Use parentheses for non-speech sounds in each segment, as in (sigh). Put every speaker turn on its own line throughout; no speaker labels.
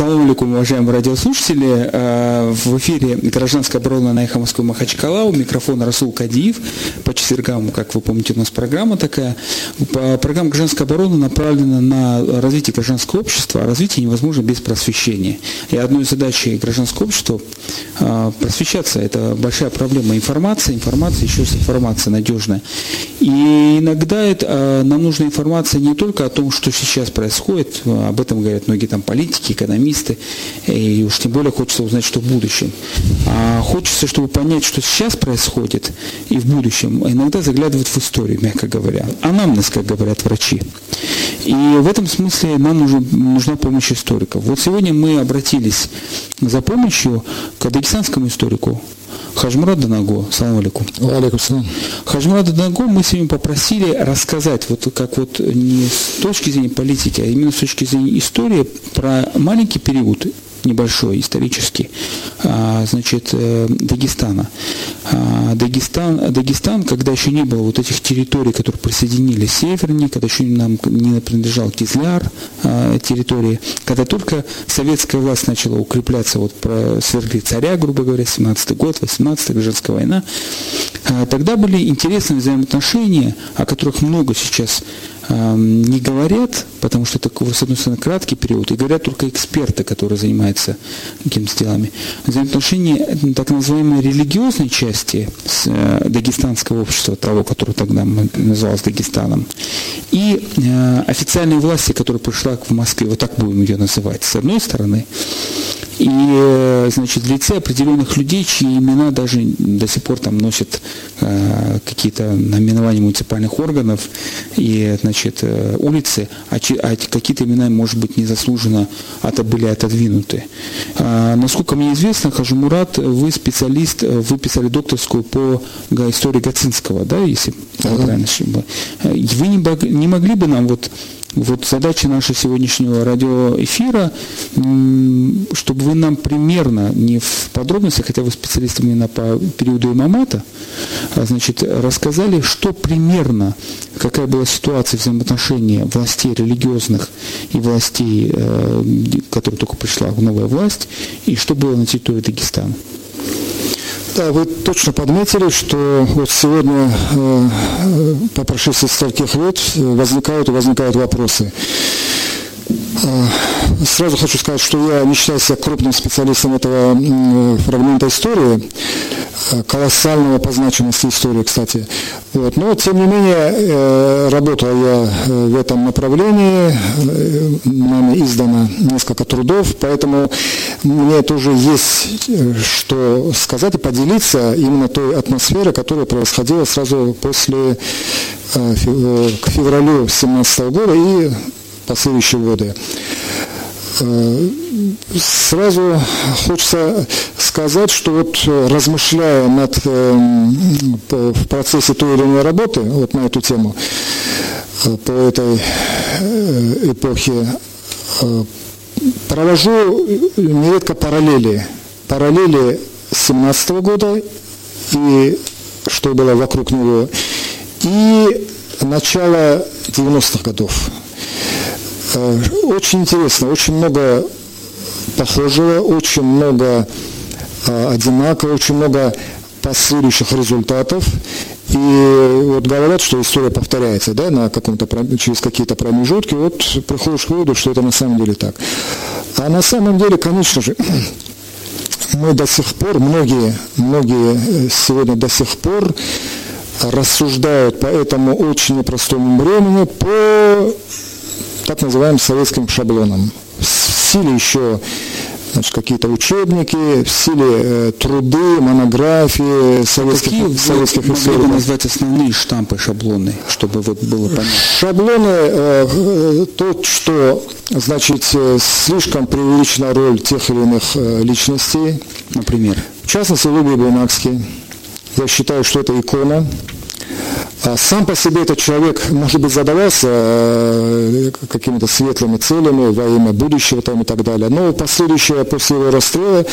Салам алейкум, уважаемые радиослушатели. Э, в эфире «Гражданская оборона» на эхо Москвы Махачкала. У микрофона Расул Кадиев. Четвергам, как вы помните, у нас программа такая. Программа «Гражданская оборона» направлена на развитие гражданского общества. А развитие невозможно без просвещения. И одной из задач гражданского общества э, просвещаться. Это большая проблема информации. Информация, еще раз информация надежная. И иногда это, э, нам нужна информация не только о том, что сейчас происходит. Об этом говорят многие там политики, экономисты, и уж тем более хочется узнать, что в будущем. А хочется, чтобы понять, что сейчас происходит и в будущем, иногда заглядывать в историю, мягко говоря. Анамнез, как говорят врачи. И в этом смысле нам нужен, нужна помощь историков. Вот сегодня мы обратились за помощью к дагестанскому историку, Хажмурат Данаго, салам алейкум.
Алейкум салам.
Хажмурат Данаго мы сегодня попросили рассказать, вот как вот не с точки зрения политики, а именно с точки зрения истории про маленький период небольшой, исторический, а, значит, э, Дагестана. А, Дагестан, Дагестан, когда еще не было вот этих территорий, которые присоединились севернее, когда еще нам не принадлежал Кизляр а, территории, когда только советская власть начала укрепляться, вот про свергли царя, грубо говоря, 17 год, 18 гражданская война, тогда были интересные взаимоотношения, о которых много сейчас не говорят, потому что это, с одной стороны, краткий период, и говорят только эксперты, которые занимаются какими-то делами. Взаимоотношения так называемой религиозной части э, дагестанского общества, того, которое тогда называлось Дагестаном, и э, официальной власти, которая пришла в Москве, вот так будем ее называть, с одной стороны, и, э, значит, в лице определенных людей, чьи имена даже до сих пор там носят э, какие-то наименования муниципальных органов и, значит, э, улицы, а, а какие-то имена, может быть, незаслуженно это были отодвинуты. А, насколько мне известно, Хажимурат, вы специалист, э, вы писали докторскую по истории Гацинского, да, если я правильно. Э, вы не, не могли бы нам вот вот задача нашего сегодняшнего радиоэфира, чтобы вы нам примерно, не в подробностях, хотя вы специалистом именно по периоду имамата, а, значит, рассказали, что примерно, какая была ситуация взаимоотношения властей религиозных и властей, э, которые только пришла новая власть, и что было на территории Дагестана.
Да, вы точно подметили, что вот сегодня э, по прошествии стольких лет возникают и возникают вопросы. Э, сразу хочу сказать, что я не считаю себя крупным специалистом этого фрагмента истории, э, колоссального по значимости истории, кстати. Вот. Но, тем не менее, э, работал я в этом направлении, нами издано несколько трудов, поэтому мне тоже есть что сказать и поделиться именно той атмосферой, которая происходила сразу после к февралю 2017 года и последующие годы. Э, сразу хочется сказать, что вот э, размышляя над, э, в процессе той или иной работы вот на эту тему, по этой эпохе, провожу нередко параллели. Параллели 17 года и что было вокруг него, и начало 90-х годов. Э, очень интересно, очень много похожего, очень много э, одинакового, очень много последующих результатов. И вот говорят, что история повторяется, да, на каком-то, через какие-то промежутки, вот приходишь к выводу, что это на самом деле так. А на самом деле, конечно же, (clears throat) мы до сих пор, многие, многие э, сегодня до сих пор рассуждают по этому очень непростому времени по так называемым советским шаблоном. В силе еще значит, какие-то учебники, в силе э, труды, монографии советских,
Какие
советских
вы могли бы назвать основные штампы, шаблоны, чтобы вот было понятно?
Шаблоны, э, э, то, что, значит, э, слишком преувеличена роль тех или иных э, личностей.
Например?
В частности, Луби Бунакский. Я считаю, что это икона а сам по себе этот человек, может быть, задавался э, какими-то светлыми целями во имя будущего там и так далее, но последующая, после его расстрела,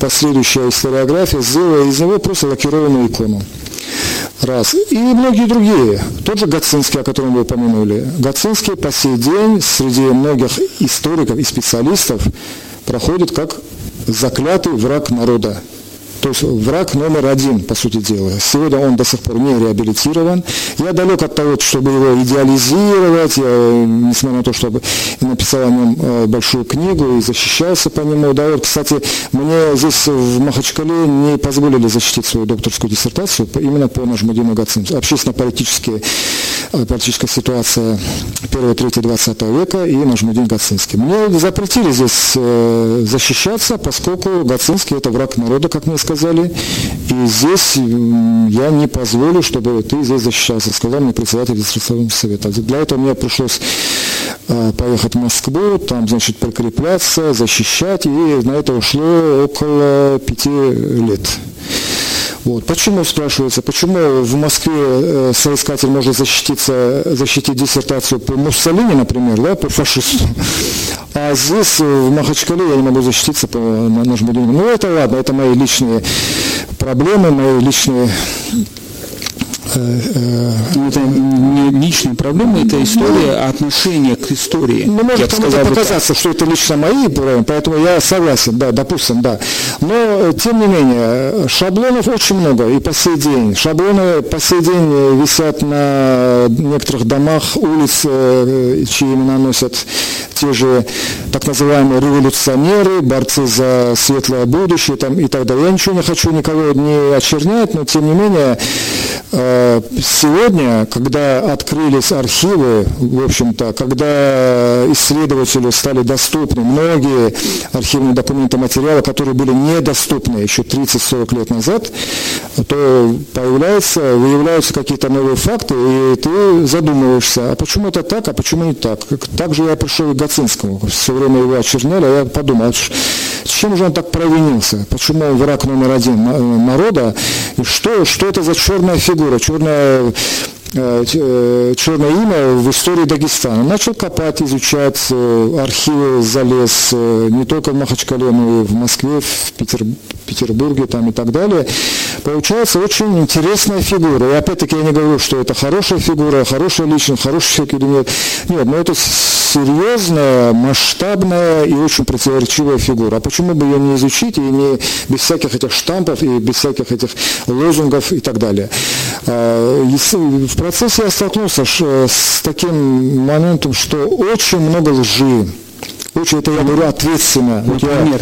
последующая историография сделала из него просто лакированную икону. Раз. И многие другие. Тот же Гацинский, о котором вы упомянули. Гацинский по сей день среди многих историков и специалистов проходит как заклятый враг народа. То есть враг номер один, по сути дела. Сегодня он до сих пор не реабилитирован. Я далек от того, чтобы его идеализировать, я, несмотря на то, чтобы написал о нем э, большую книгу и защищался по нему. Да, вот, кстати, мне здесь в Махачкале не позволили защитить свою докторскую диссертацию именно по Нажмудину Гацинцу. Общественно-политические политическая ситуация 1-3 20 века и Нажмудин Гацинский. Мне запретили здесь э, защищаться, поскольку Гацинский это враг народа, как мне сказали и здесь я не позволю, чтобы ты здесь защищался, сказал мне председатель административного совета. Для этого мне пришлось а, поехать в Москву, там, значит, прикрепляться, защищать, и на это ушло около пяти лет. Вот. Почему, спрашивается, почему в Москве э, соискатель может защититься, защитить диссертацию по Муссолини, например, да, по фашисту, а здесь, э, в Махачкале, я не могу защититься по нашему Ну, это ладно, это мои личные проблемы, мои личные
ну, это не личные проблемы, это история, ну, отношение к истории.
Ну, может кому-то показаться, что это лично мои проблемы, поэтому я согласен, да, допустим, да. Но, э, тем не менее, шаблонов очень много и по сей день. Шаблоны по сей день висят на некоторых домах, улиц, чьи имена носят те же так называемые революционеры, борцы за светлое будущее там, и так далее. Я ничего не хочу никого не очернять, но тем не менее сегодня, когда открылись архивы, в общем-то, когда исследователю стали доступны многие архивные документы, материалы, которые были недоступны еще 30-40 лет назад, то появляются, выявляются какие-то новые факты, и ты задумываешься, а почему это так, а почему не так? Так же я пришел к Гацинскому, все время его очерняли, а я подумал, а чем же он так провинился? Почему он враг номер один народа? И что, что это за черная фигура, черная Э, э, черное имя в истории Дагестана. Начал копать, изучать э, архивы, залез не только в Махачкале, но и в Москве, в Петер, Петербурге там и так далее. Получается очень интересная фигура. И опять-таки я не говорю, что это хорошая фигура, хорошая личность, хороший человек или нет. Нет, но это серьезная, масштабная и очень противоречивая фигура. А почему бы ее не изучить и не без всяких этих штампов и без всяких этих лозунгов и так далее. А, в процессе я столкнулся с таким моментом, что очень много лжи. Очень, это я говорю ответственно. Например.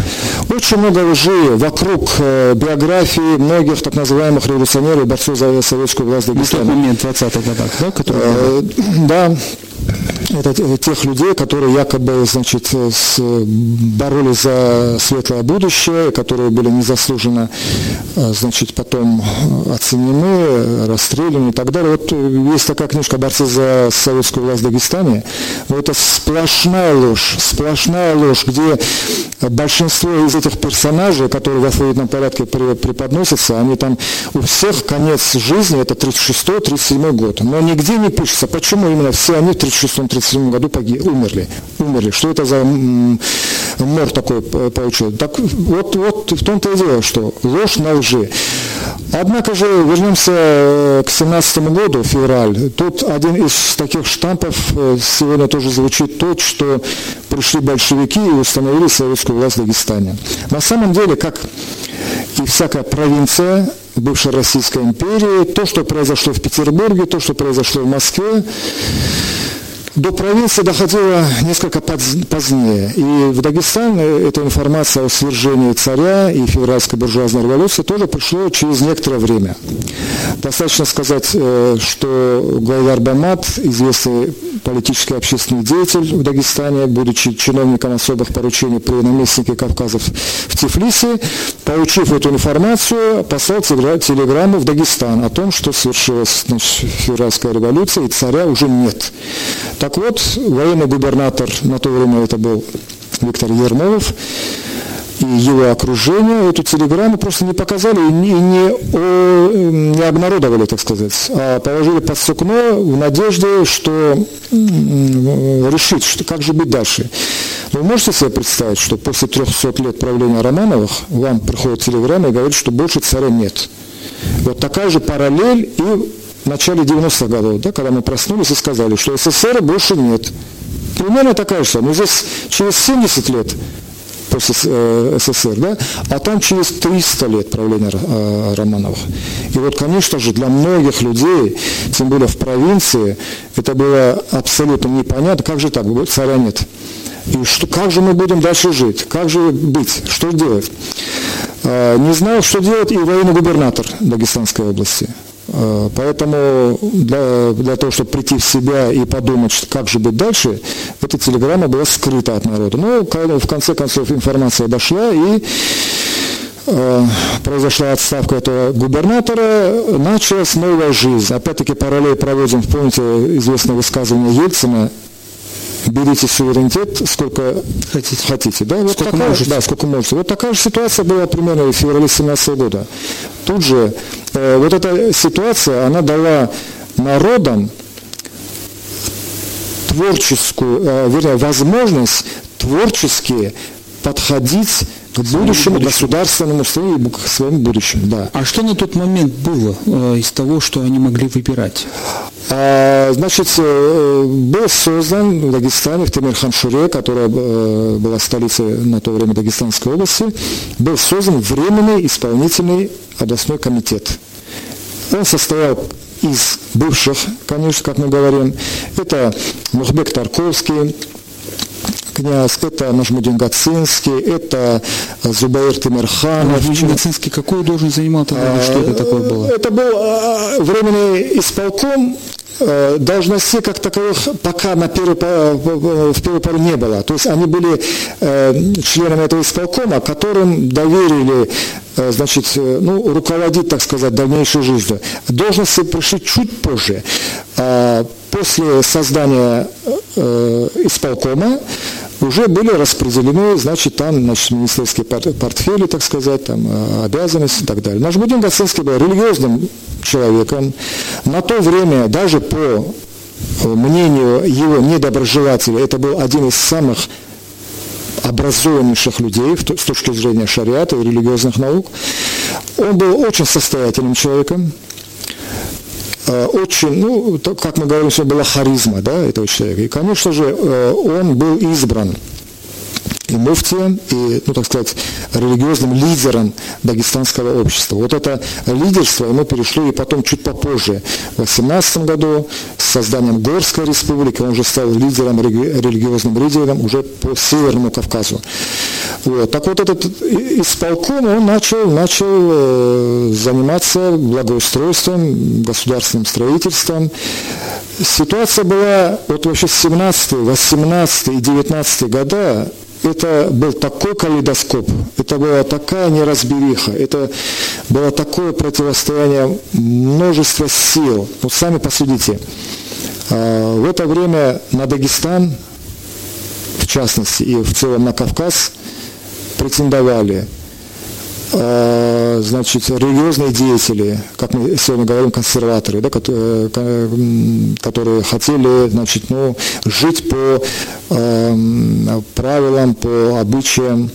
Очень много лжи вокруг э, биографии многих так называемых революционеров, борцов за советскую власть Дагестана.
На тот момент, 20-х годах, да?
Которые... Э, да это тех людей, которые якобы, значит, с, боролись за светлое будущее, которые были незаслуженно, э, значит, потом оценены, расстреляны и так далее. Вот есть такая книжка «Борцы за советскую власть в Дагестане». Это сплошная ложь, сплошная ложь, где большинство из этих персонажей, которые в алфавитном порядке преподносятся, они там, у всех конец жизни, это 36-37 год. Но нигде не пишется, почему именно все они в 36-37 году погиб, умерли. Умерли. Что это за мор такой получил? Так вот, вот в том-то и дело, что ложь на лжи. Однако же вернемся э, к 17 году, февраль. Тут один из таких штампов э, сегодня тоже звучит тот, что пришли большевики и установили советскую власть в Дагестане. На самом деле, как и всякая провинция бывшей Российской империи, то, что произошло в Петербурге, то, что произошло в Москве, до провинции доходило несколько позднее. И в Дагестан эта информация о свержении царя и февральской буржуазной революции тоже пришло через некоторое время. Достаточно сказать, э, что Гайдар Бамат, известный политический общественный деятель в Дагестане, будучи чиновником особых поручений при наместнике Кавказов в Тифлисе, получив эту информацию, послал телеграмму в Дагестан о том, что совершилась значит, февральская революция и царя уже нет. Так вот, военный губернатор, на то время это был Виктор Ермолов, и его окружение эту телеграмму просто не показали и не, не, о, не обнародовали, так сказать, а положили под сукно в надежде, что решить, что, как же быть дальше. Вы можете себе представить, что после 300 лет правления Романовых вам приходит телеграмма и говорит, что больше царя нет. Вот такая же параллель и в начале 90-х годов, да, когда мы проснулись и сказали, что СССР больше нет. Примерно такая же. Но здесь через 70 лет после э, СССР, да, а там через 300 лет правления э, Романовых. И вот, конечно же, для многих людей, тем более в провинции, это было абсолютно непонятно, как же так, царя нет. И что, как же мы будем дальше жить? Как же быть? Что делать? Э, не знал, что делать и военный губернатор Дагестанской области. Э, поэтому для, для того, чтобы прийти в себя и подумать, как же быть дальше, эта телеграмма была скрыта от народа. Но в конце концов информация дошла и э, произошла отставка этого губернатора, началась новая жизнь. Опять-таки параллель проводим, помните известное высказывание Ельцина, берите суверенитет сколько хотите, хотите да? Вот сколько такая, можете. Да, сколько можете. Вот такая же ситуация была примерно в феврале 2017 года. Тут же э, вот эта ситуация, она дала народам творческую, э, вернее, возможность творчески подходить к будущему будущему. государственному строению, к своему будущему, да.
А что на тот момент было э, из того, что они могли выбирать?
А, значит, э, был создан в Дагестане, в Темирханшуре, которая э, была столицей на то время Дагестанской области, был создан временный исполнительный областной комитет. Он состоял из бывших, конечно, как мы говорим, это Мухбек Тарковский, князь, это Нажмудин Гацинский, это Зубаир Тимирханов.
Нажмудин Гацинский какую должность занимал тогда? Что это такое было?
Это был а, временный исполком Э, должностей как таковых пока на первый, в первую пару не было. То есть они были э, членами этого исполкома, которым доверили э, значит, ну, руководить, так сказать, дальнейшей жизнью. Должности пришли чуть позже. После создания исполкома уже были распределены, значит, там, значит, министерские портфели, так сказать, там, обязанности и так далее. Наш Будин Гацинский был религиозным человеком. На то время, даже по э, мнению его недоброжелателя, это был один из самых образованнейших людей с точки зрения шариата и религиозных наук. Он был очень состоятельным человеком, э, очень, ну, как мы говорим, что была харизма да, этого человека. И, конечно же, э, он был избран и муфтием, и, ну, так сказать, религиозным лидером дагестанского общества. Вот это лидерство ему перешло и потом чуть попозже, в 18 году, с созданием Горской республики, он уже стал лидером, религиозным лидером уже по Северному Кавказу. Вот. Так вот этот исполком, он начал, начал э, заниматься благоустройством, государственным строительством. Ситуация была вот вообще с 17, 18 и 19 года это был такой калейдоскоп, это была такая неразбериха, это было такое противостояние множества сил. Вот сами посудите, а, в это время на Дагестан, в частности, и в целом на Кавказ, претендовали значит, религиозные деятели, как мы сегодня говорим, консерваторы, да, которые, которые хотели значит, ну, жить по э, правилам, по обычаям,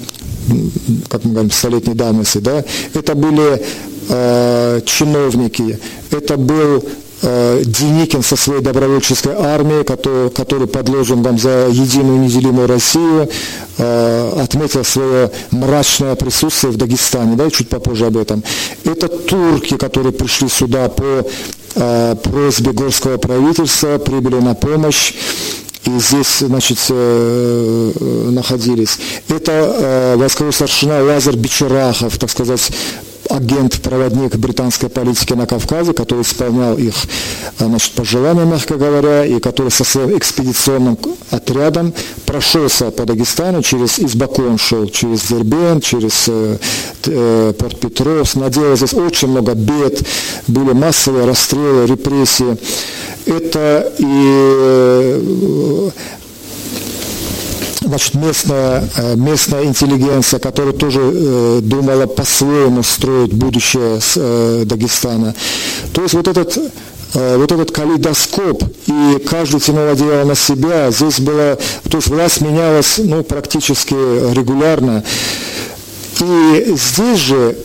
как мы говорим, столетней давности. Да. Это были э, чиновники, это был Э, Деникин со своей добровольческой армией, который, который под лозунгом «За единую неделимую Россию» э, отметил свое мрачное присутствие в Дагестане, да, чуть попозже об этом. Это турки, которые пришли сюда по э, просьбе горского правительства, прибыли на помощь и здесь, значит, находились. Это войсковой старшина Лазар Бичерахов, так сказать, агент, проводник британской политики на Кавказе, который исполнял их значит, пожелания, мягко говоря, и который со своим экспедиционным отрядом прошелся по Дагестану, через из Баку он шел, через Дербент, через э, э, Порт Петров, наделал здесь очень много бед, были массовые расстрелы, репрессии. Это и э, значит, местная, э, местная интеллигенция, которая тоже э, думала по-своему строить будущее э, Дагестана. То есть вот этот вот этот калейдоскоп, и каждый тянул одеяло на себя, здесь было, то есть власть менялась ну, практически регулярно. И здесь же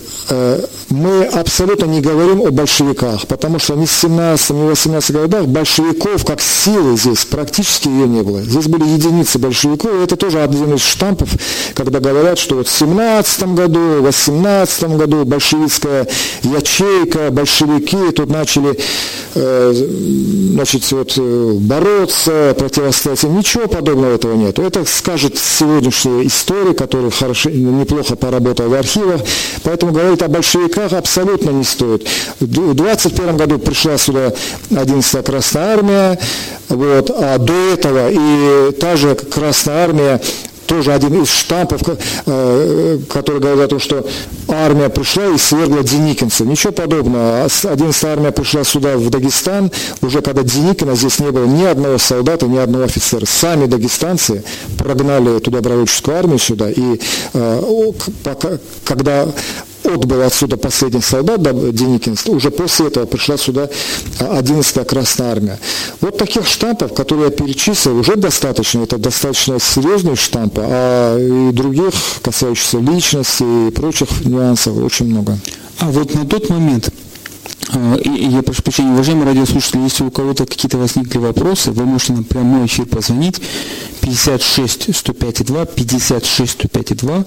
мы абсолютно не говорим о большевиках, потому что ни в 17 ни в 18 годах большевиков как силы здесь практически ее не было. Здесь были единицы большевиков, и это тоже один из штампов, когда говорят, что вот в 17 году, в 18 году большевистская ячейка, большевики тут начали э, значит, вот, э, бороться, противостоять. Ничего подобного этого нет. Это скажет сегодняшняя история, которая хорошо, неплохо поработала в архивах. Поэтому говорить о большевиках абсолютно не стоит. В 21 году пришла сюда 11-я Красная Армия, вот, а до этого и та же Красная Армия тоже один из штампов, э, который говорит о том, что армия пришла и свергла Деникинца. Ничего подобного. 11 армия пришла сюда, в Дагестан, уже когда Деникина здесь не было ни одного солдата, ни одного офицера. Сами дагестанцы прогнали эту добровольческую армию сюда, и э, когда отбыл отсюда последний солдат, Деникин, уже после этого пришла сюда 11-я Красная Армия. Вот таких штампов, которые я перечислил, уже достаточно. Это достаточно серьезные штампы, а и других, касающихся личности и прочих нюансов, очень много.
А вот на тот момент а, я прошу прощения, уважаемые радиослушатели, если у кого-то какие-то возникли вопросы, вы можете нам прямой эфир позвонить 56 105 2, 56 105 2.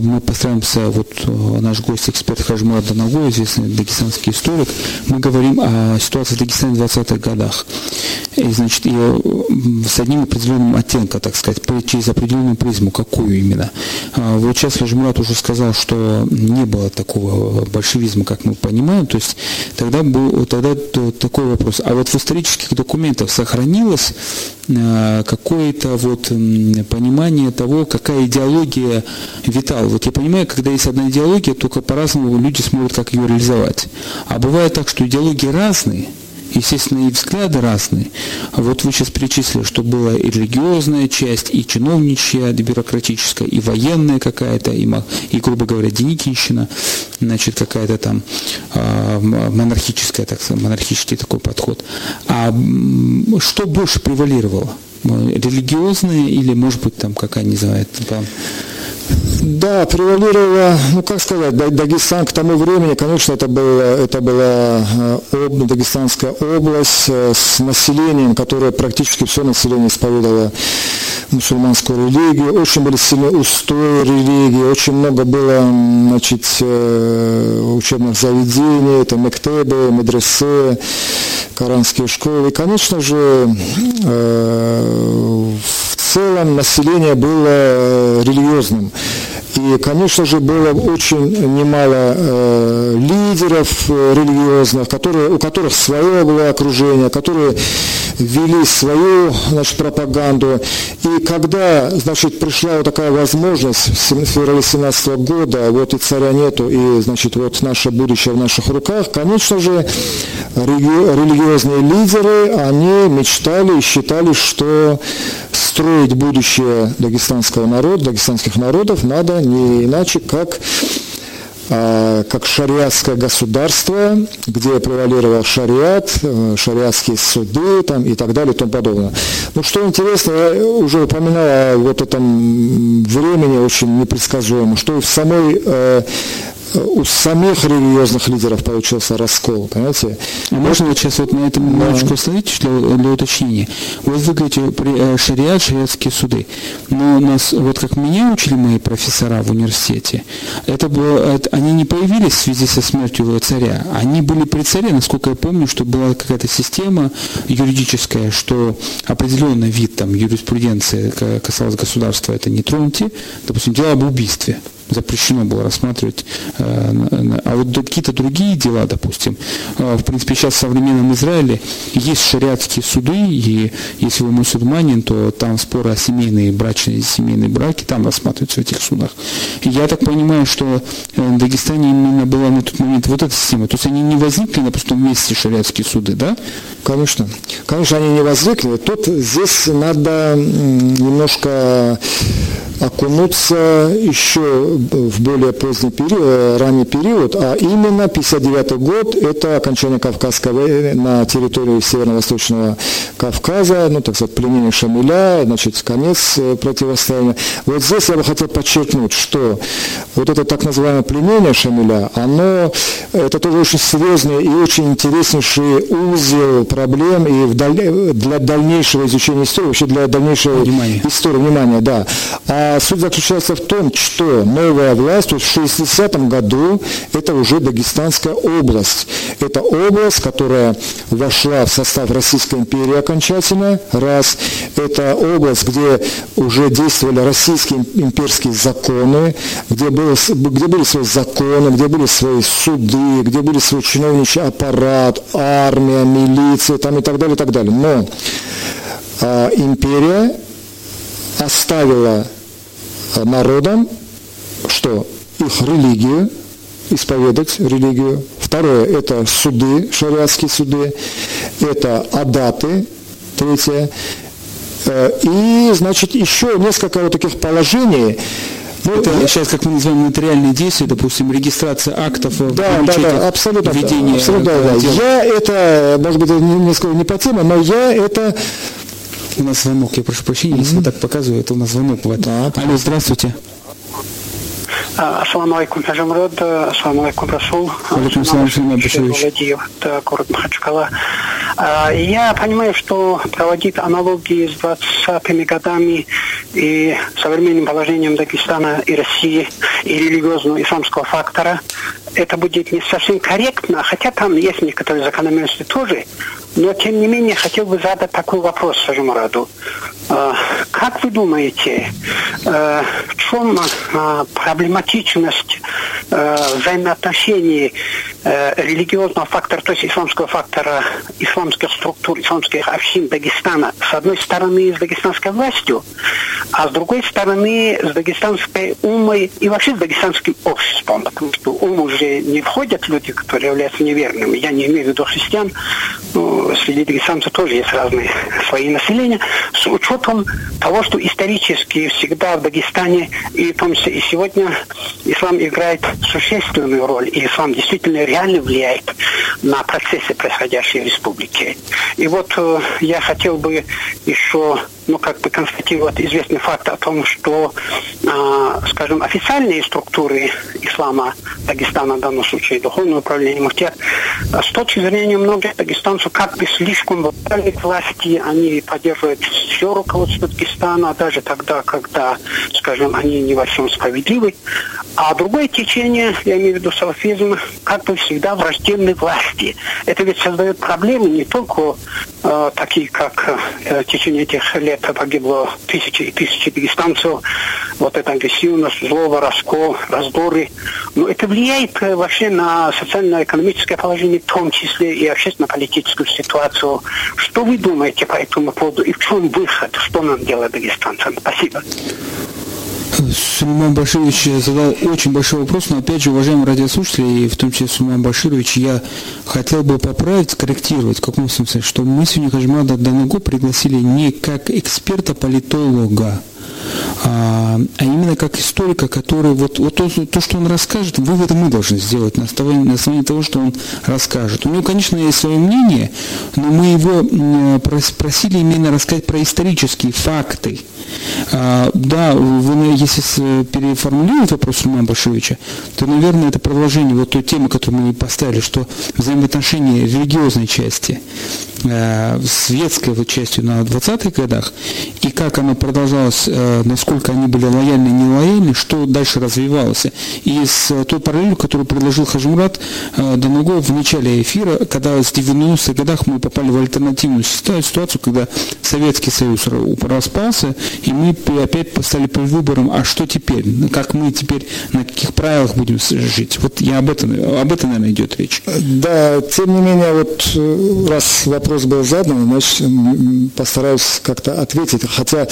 Мы постараемся, вот э, наш гость, эксперт Хажмурат Данагой, известный дагестанский историк, мы говорим о ситуации в Дагестане в 20-х годах. И, значит, и с одним определенным оттенком, так сказать, через определенную призму, какую именно. А, вот сейчас Хажмурат уже сказал, что не было такого большевизма, как мы понимаем, то есть тогда был тогда такой вопрос. А вот в исторических документах сохранилось э, какое-то вот понимание того, какая идеология витала. Вот я понимаю, когда есть одна идеология, только по-разному люди смотрят, как ее реализовать. А бывает так, что идеологии разные – естественно, и взгляды разные. А вот вы сейчас перечислили, что была и религиозная часть, и чиновничья, бюрократическая, и военная какая-то, и, и грубо говоря, Деникинщина, значит, какая-то там э, монархическая, так сказать, монархический такой подход. А что больше превалировало? Религиозная или, может быть, там, какая называется, там,
да, превалировала, ну как сказать, Дагестан к тому времени, конечно, это, было, это была э, Дагестанская область э, с населением, которое практически все население исповедовало мусульманскую религию, очень были сильные устои религии, очень много было значит, э, учебных заведений, это мектебы, медресе, коранские школы. И, конечно же, в целом население было религиозным. И, конечно же, было очень немало э, лидеров э, религиозных, которые, у которых свое было окружение, которые вели свою значит, пропаганду. И когда значит, пришла вот такая возможность в феврале 17 года, вот и царя нету, и значит, вот наше будущее в наших руках, конечно же, религиозные лидеры, они мечтали и считали, что строить будущее дагестанского народа, дагестанских народов надо не иначе, как как шариатское государство, где превалировал шариат, э, шариатские суды там, и так далее и тому подобное. Ну, что интересно, я уже упоминал о вот этом времени очень непредсказуемом, что в самой э, у самих религиозных лидеров получился раскол, понимаете?
А можно вот сейчас вот на этом немножечко остановить для, для уточнения? Вот вы говорите э, шариат, шариатские суды. Но у нас, вот как меня учили мои профессора в университете, это было, это, они не появились в связи со смертью царя. Они были при царе, насколько я помню, что была какая-то система юридическая, что определенный вид там юриспруденции касалось государства, это не троньте, допустим, дело об убийстве запрещено было рассматривать. Э, а вот какие-то другие дела, допустим, э, в принципе, сейчас в современном Израиле есть шариатские суды, и если вы мусульманин, то там споры о семейные брачные семейные браки там рассматриваются в этих судах. Я так понимаю, что э, в Дагестане именно была на тот момент вот эта система. То есть они не возникли на пустом месте шариатские суды, да?
Конечно. Конечно, они не возникли. Тут здесь надо немножко окунуться еще в более поздний период, ранний период, а именно 59 год – это окончание Кавказской войны на территории Северо-Восточного Кавказа, ну, так сказать, пленение Шамиля, значит, конец противостояния. Вот здесь я бы хотел подчеркнуть, что вот это так называемое пленение Шамиля, оно, это тоже очень серьезный и очень интереснейший узел проблем и для дальнейшего изучения истории, вообще для дальнейшего внимания. истории, внимания, да. А суть заключается в том, что новая власть, то есть в 60 году, это уже Дагестанская область. Это область, которая вошла в состав Российской империи окончательно, раз. Это область, где уже действовали российские имперские законы, где, было, где были свои законы, где были свои суды, где были свой чиновничий аппарат, армия, милиция там и так далее, и так далее. Но а, империя оставила народам, что их религию, исповедать религию. Второе – это суды, шариатские суды. Это адаты. Третье. Э, и, значит, еще несколько вот таких положений,
ну, это я... сейчас, как мы называем, нотариальные действия, допустим, регистрация актов,
да, да, да, абсолютно, введение абсолютно, да, да. Я это, может быть, несколько не по теме, но я это
у нас звонок, я прошу прощения, mm-hmm. если так показываю, это у нас звонок бывает. Да, Алло, здравствуйте.
Ассаламу алейкум, Хажамрод, ассаламу алейкум, Расул.
Алейкум
Владимир, город Махачкала. Я понимаю, что проводить аналогии с 20-ми годами и современным положением Дагестана и России и религиозного исламского фактора, это будет не совсем корректно, хотя там есть некоторые закономерности тоже, но, тем не менее, хотел бы задать такой вопрос Сажимараду. А, как вы думаете, а, в чем а, проблематичность взаимоотношений религиозного фактора, то есть исламского фактора, исламских структур, исламских общин Дагестана, с одной стороны, с дагестанской властью, а с другой стороны, с дагестанской умой и вообще с дагестанским обществом, потому что ум уже не входят люди, которые являются неверными. Я не имею в виду христиан, среди дагестанцев тоже есть разные свои населения, с учетом того, что исторически всегда в Дагестане, и в том числе и сегодня, ислам играет существенную роль, и ислам действительно реально влияет на процессы, происходящие в республике. И вот э, я хотел бы еще ну, как бы констатировать известный факт о том, что, э, скажем, официальные структуры ислама Дагестана, в данном случае духовное управление муфтият, с точки зрения многих дагестанцев как бы слишком к власти, они поддерживают все руководство Дагестана, даже тогда, когда, скажем, они не во всем справедливы. А другое течение, я имею в виду салафизм, как бы всегда враждебны власти. Это ведь создает проблемы не только э, такие, как э, течение этих лет погибло тысячи и тысячи дагестанцев, вот эта агрессивность, зло, раскол, раздоры. Но это влияет вообще на социально-экономическое положение, в том числе и общественно-политическую ситуацию. Что вы думаете по этому поводу и в чем выход? Что нам делать дагестанцам? Спасибо.
Сулейман Баширович задал очень большой вопрос, но опять же, уважаемые радиослушатели, и в том числе Сулейман Баширович, я хотел бы поправить, скорректировать, в каком смысле, что мы сегодня Хажмада Данагу пригласили не как эксперта-политолога, а, а именно как историка, который вот, вот то, то, что он расскажет, выводы мы должны сделать на основании, на основании того, что он расскажет. У него, конечно, есть свое мнение, но мы его просили именно рассказать про исторические факты. А, да, вы, если переформулировать вопрос Романа Башевича, то, наверное, это продолжение вот той темы, которую мы поставили, что взаимоотношения религиозной части светской вот частью на 20-х годах, и как оно продолжалось э, насколько они были лояльны, не лояльны, что дальше развивалось. И с той параллелью, которую предложил Хажимурат э, Данугов в начале эфира, когда в 90-х годах мы попали в альтернативную ситуацию, когда Советский Союз распался, и мы опять стали перед выбором, а что теперь? Как мы теперь, на каких правилах будем жить? Вот я об этом, об этом, наверное, идет речь.
Да, тем не менее, вот э, раз вопрос был задан, значит, постараюсь как-то ответить. Хотя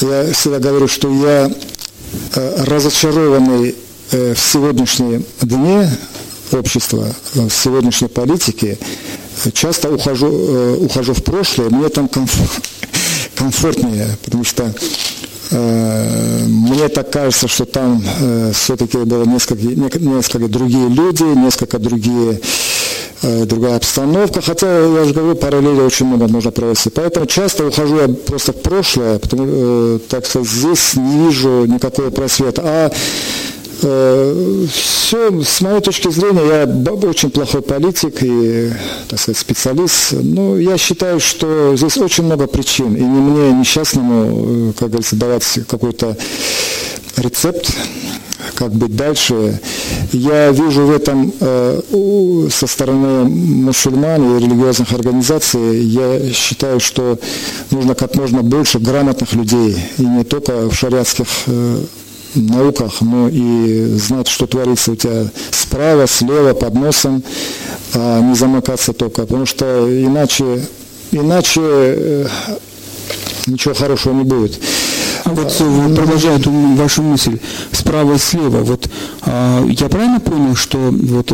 я всегда говорю, что я э, разочарованный э, в сегодняшнем дне общества, э, в сегодняшней политике, часто ухожу, ухожу в прошлое, мне там комфортнее, потому что мне так кажется, что там все-таки было несколько, несколько другие люди, несколько другие другая обстановка, хотя, я же говорю, параллели очень много можно провести. Поэтому часто ухожу я просто в прошлое, потому, так сказать, здесь не вижу никакого просвета. А все, с моей точки зрения, я очень плохой политик и, так сказать, специалист. Но я считаю, что здесь очень много причин. И не мне, несчастному, как говорится, давать какой-то рецепт, как быть дальше. Я вижу в этом э, со стороны мусульман и религиозных организаций, я считаю, что нужно как можно больше грамотных людей, и не только в шариатских э, науках, но и знать, что творится у тебя справа, слева, под носом, а не замыкаться только, потому что иначе, иначе э, ничего хорошего не будет.
Вот э, продолжая эту вашу мысль, справа и слева, вот а, я правильно понял, что вот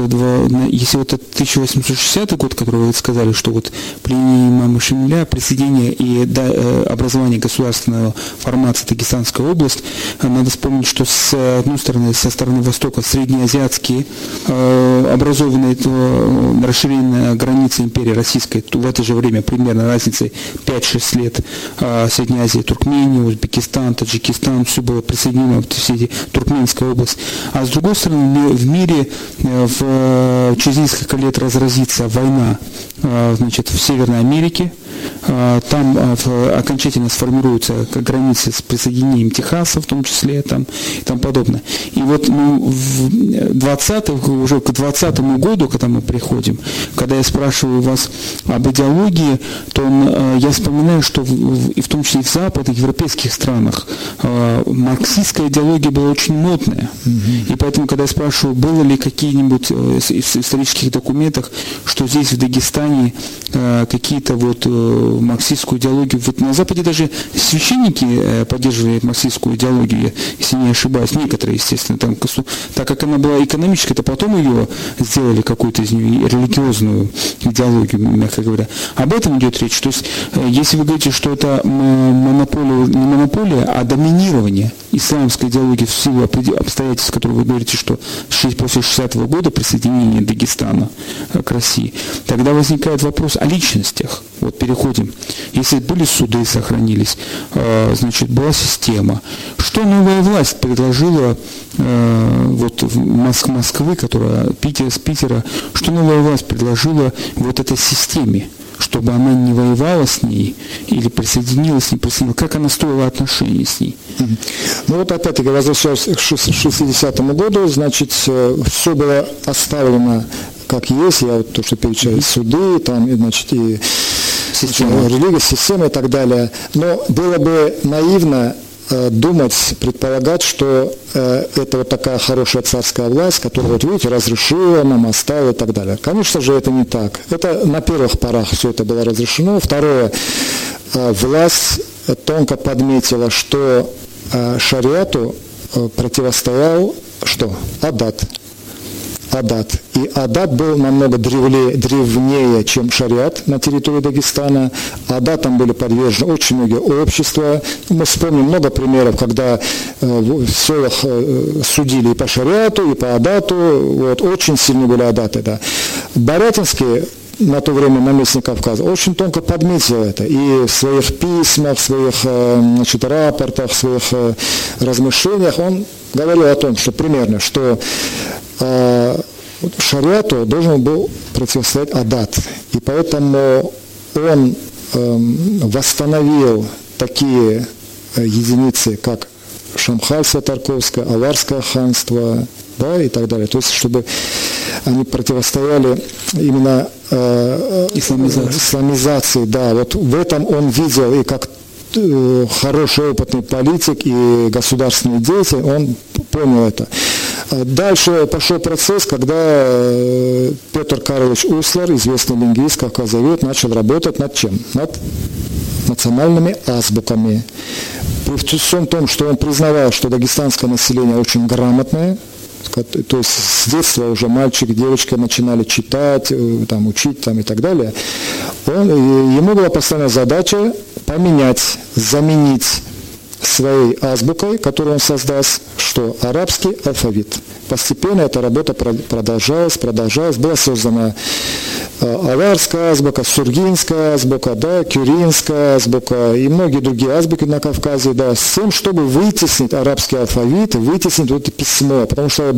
если вот 1860 год, который вы сказали, что вот при имама Шамиля присоединение и э, образование государственного формата Дагестанская область, э, надо вспомнить, что с одной стороны, со стороны Востока среднеазиатские образованные расширенная граница империи российской в это же время примерно разницей 5-6 лет Средней Азии, Туркмения, Узбекистан, Узбекистан, Таджикистан, все было присоединено, все эти Туркменская область. А с другой стороны, в мире э, в, э, через несколько лет разразится война э, значит, в Северной Америке, там окончательно сформируются границы с присоединением Техаса, в том числе там, и тому подобное. И вот ну, в 20 уже к 20 году, когда мы приходим, когда я спрашиваю вас об идеологии, то он, я вспоминаю, что в, и в том числе и в западных европейских странах марксистская идеология была очень модная. И поэтому, когда я спрашиваю, было ли какие-нибудь в исторических документах, что здесь в Дагестане какие-то вот марксистскую идеологию. Вот на Западе даже священники э, поддерживали марксистскую идеологию, если не ошибаюсь, некоторые, естественно, там, так как она была экономической, то потом ее сделали какую-то из нее религиозную идеологию, мягко говоря. Об этом идет речь. То есть, э, если вы говорите, что это монополия, не монополия, а доминирование исламской идеологии в силу обстоятельств, которые вы говорите, что после 60-го года присоединения Дагестана э, к России, тогда возникает вопрос о личностях. Вот переходим. Если были суды, сохранились, э, значит, была система. Что новая власть предложила э, вот в Москвы, которая Питер, с Питера, что новая власть предложила вот этой системе? чтобы она не воевала с ней или присоединилась, не присоединилась, как она строила отношения с ней.
Ну вот опять-таки возвращаясь к 60-му году, значит, все было оставлено как есть, я вот то, что перечисляю, суды, там, значит, и система. религия, система и так далее. Но было бы наивно Э, думать, предполагать, что э, это вот такая хорошая царская власть, которая, вот видите, разрешила нам, оставила и так далее. Конечно же, это не так. Это на первых порах все это было разрешено. Второе, э, власть тонко подметила, что э, шариату э, противостоял что? Адат. Адат. И Адат был намного древлее, древнее, чем шариат на территории Дагестана. Адатам были подвержены очень многие общества. Мы вспомним много примеров, когда э, в селах э, судили и по шариату, и по Адату. Вот, очень сильные были Адаты. Да. Барятинские на то время наместник Кавказа, очень тонко подметил это. И в своих письмах, в своих э, значит, рапортах, в своих э, размышлениях он говорил о том, что примерно, что э, шариату должен был противостоять Адат. И поэтому он э, восстановил такие э, единицы, как Шамхальское Тарковское, Аварское ханство, да, и так далее. То есть, чтобы они противостояли именно э, исламизации. исламизации. Да, вот в этом он видел и как э, хороший опытный политик и государственный деятель, он понял это. Дальше пошел процесс, когда э, Петр Карлович Услар, известный лингвист, кавказовед, начал работать над чем? Над национальными азбуками. При всем том, что он признавал, что дагестанское население очень грамотное, то есть с детства уже мальчик, девочка начинали читать, э, там, учить там, и так далее, он, ему была поставлена задача поменять, заменить своей азбукой, которую он создаст, что арабский алфавит. Постепенно эта работа продолжалась, продолжалась. Была создана э, аварская азбука, сургинская азбука, да, кюринская азбука и многие другие азбуки на Кавказе, да, с тем, чтобы вытеснить арабский алфавит, вытеснить вот это письмо, потому что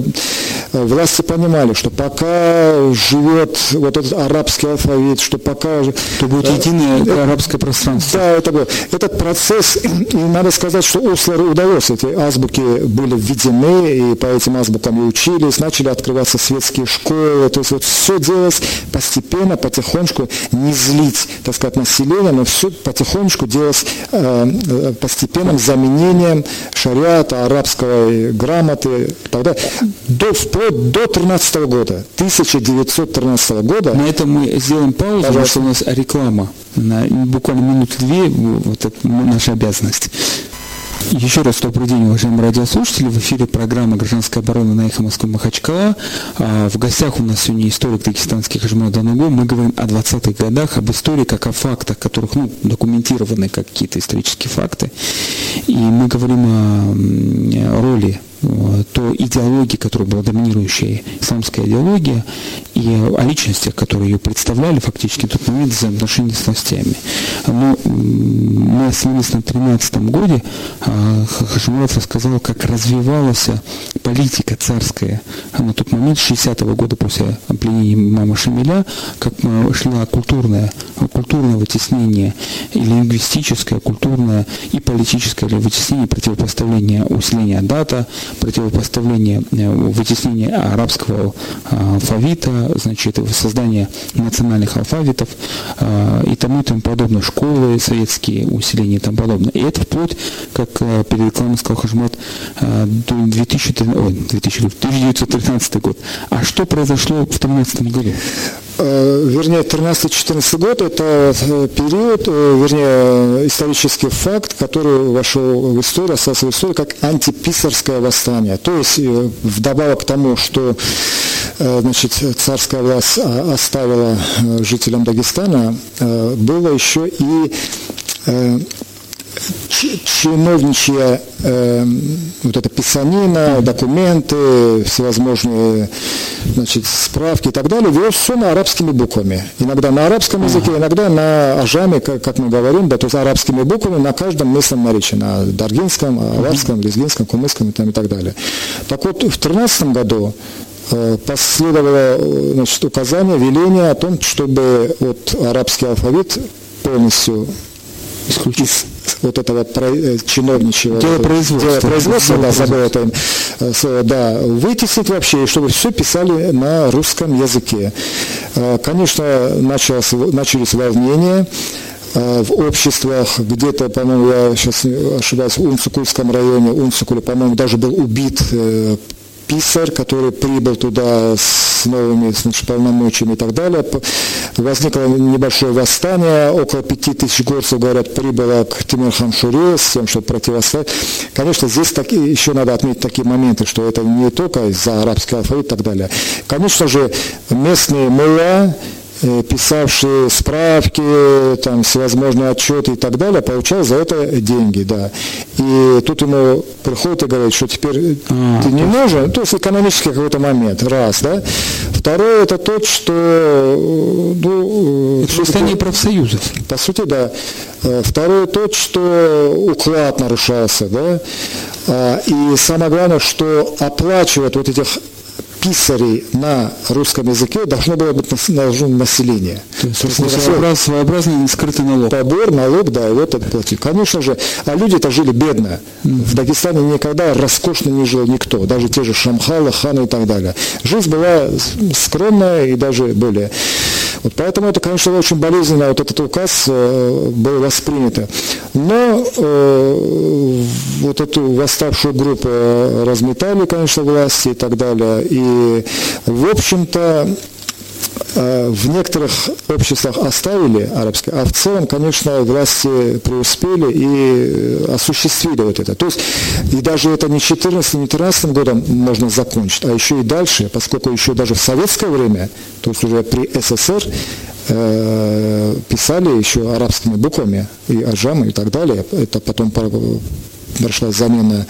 э, власти понимали, что пока живет вот этот арабский алфавит, что пока...
То будет единое арабское пространство.
Да, это был. Этот процесс, и надо сказать, что Ослеру удалось, эти азбуки были введены, и по этим азбукам они учились, начали открываться светские школы, то есть вот все делалось постепенно, потихонечку, не злить, так сказать, население, но все потихонечку делалось э, э постепенным заменением шариата, арабской грамоты, тогда до, вплоть до 13 года, 1913 года.
На этом мы сделаем паузу, Пожалуйста. потому что у нас реклама. На буквально минуты две, вот это наша обязанность. Еще раз добрый день, уважаемые радиослушатели. В эфире программа «Гражданская оборона» на эхо Москвы Махачкала. А, в гостях у нас сегодня историк дагестанский Хажмат Дануго. Мы говорим о 20-х годах, об истории как о фактах, которых ну, документированы как какие-то исторические факты. И мы говорим о роли то идеологии, которая была доминирующая, исламская идеология, и о личностях, которые ее представляли фактически в тот момент взаимоотношения с властями. Но мы остановились на 13 годе, а, Хашимурат рассказал, как развивалась политика царская на тот момент, 60-го года после пленения мама Шамиля, как шла культурное, культурное вытеснение и лингвистическое, культурное и политическое вытеснение, противопоставление усиления дата, противопоставление, э, вытеснение арабского э, алфавита, значит, создание национальных алфавитов э, и тому и тому подобное, школы советские, усиление и тому подобное. И это вплоть, как перед рекламой сказал Хажмат, 2013, ой, 1913 год. А что произошло в 2013 году?
Вернее, 13-14 год – это период, вернее, исторический факт, который вошел в историю, остался в историю как антиписарское восстание. То есть, э, вдобавок к тому, что э, значит, царская власть а, оставила э, жителям Дагестана, было еще и чиновничья э, вот эта писанина, документы, всевозможные значит, справки и так далее, велось все на арабскими буквами. Иногда на арабском языке, иногда на ажаме, как, как мы говорим, да, то есть арабскими буквами на каждом местном наречии, на даргинском, аварском, лезгинском, кумысском и, там, и так далее. Так вот, в 2013 году последовало значит, указание, веление о том, чтобы вот арабский алфавит полностью исключить вот этого э, чиновничьего
делопроизводства,
делопроизводства да, забыл это э, да, вытеснить вообще, и чтобы все писали на русском языке. Э, конечно, началось, начались волнения, в обществах, где-то, по-моему, я сейчас ошибаюсь, в Унцукульском районе, Унцукуле, по-моему, даже был убит писарь, который прибыл туда с новыми значит, полномочиями и так далее. Возникло небольшое восстание, около пяти тысяч горцев, говорят, прибыло к Тимирхан Шуре с тем, чтобы противостоять. Конечно, здесь так, еще надо отметить такие моменты, что это не только из-за арабский алфавит и так далее. Конечно же, местные мула, Э, писавший справки, там, всевозможные отчеты и так далее, получал за это деньги, да. И тут ему приходит и говорит, что теперь а, ты не нужен, то есть экономический какой-то момент, раз, да. Второе, это то, что...
Э, ну, это восстание профсоюзов.
По сути, да. Э, второе, то, что уклад нарушался, да. А, и самое главное, что оплачивать вот этих писарей на русском языке должно было быть население.
То есть, своеобраз, своеобразный скрытый налог.
Побор, налог, да, и вот это платить. Конечно же, а люди-то жили бедно. В Дагестане никогда роскошно не жил никто, даже те же Шамхалы, Ханы и так далее. Жизнь была скромная и даже более. Вот поэтому это, конечно, очень болезненно, вот этот указ э, был воспринят. Но э, вот эту восставшую группу разметали, конечно, власти и так далее. И, в общем-то, в некоторых обществах оставили арабское, а в целом, конечно, власти преуспели и э, осуществили вот это. То есть, и даже это не 14 не 13 годом можно закончить, а еще и дальше, поскольку еще даже в советское время, то есть уже при СССР, э, писали еще арабскими буквами, и аджамы и так далее. Это потом прошла замена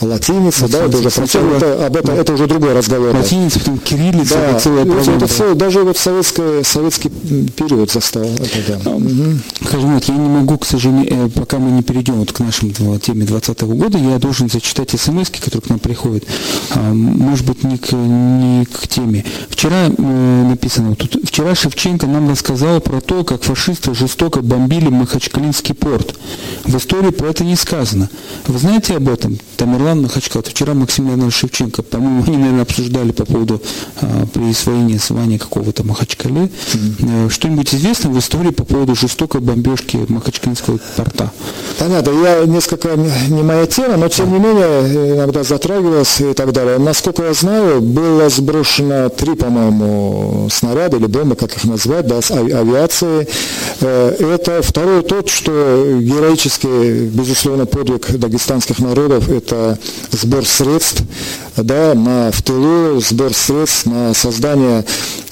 латиницы, да, это уже
сначала,
это, об этом, это уже другой разговор.
Латиница, потом кириллица,
да, это целая это, это все, даже вот советский, советский период застал это, да.
угу. Скажем, вот, я не могу, к сожалению, э, пока мы не перейдем вот к нашей теме 2020 года, я должен зачитать смс, которые к нам приходят. А, может быть, не к, не к теме. Вчера э, написано, тут, вчера Шевченко нам рассказал про то, как фашисты жестоко бомбили Махачкалинский порт. В истории про это не сказано. Вы знаете об этом? Тамерлан Махачкал. Вчера Максим Леонидович Шевченко, по-моему, они, наверное, обсуждали по поводу а, присвоения звания какого-то Махачкале. Mm-hmm. Что-нибудь известно в истории по поводу жестокой бомбежки Махачкалинского порта?
Понятно. Я несколько не моя тема, но тем не менее иногда затрагивалась и так далее. Насколько я знаю, было сброшено три, по-моему, снаряда или бомбы, как их назвать, да, с авиации. Э, это второй тот, что героический, безусловно, подвиг дагестанских народов – это сбор средств да, на, в тылу, сбор средств на создание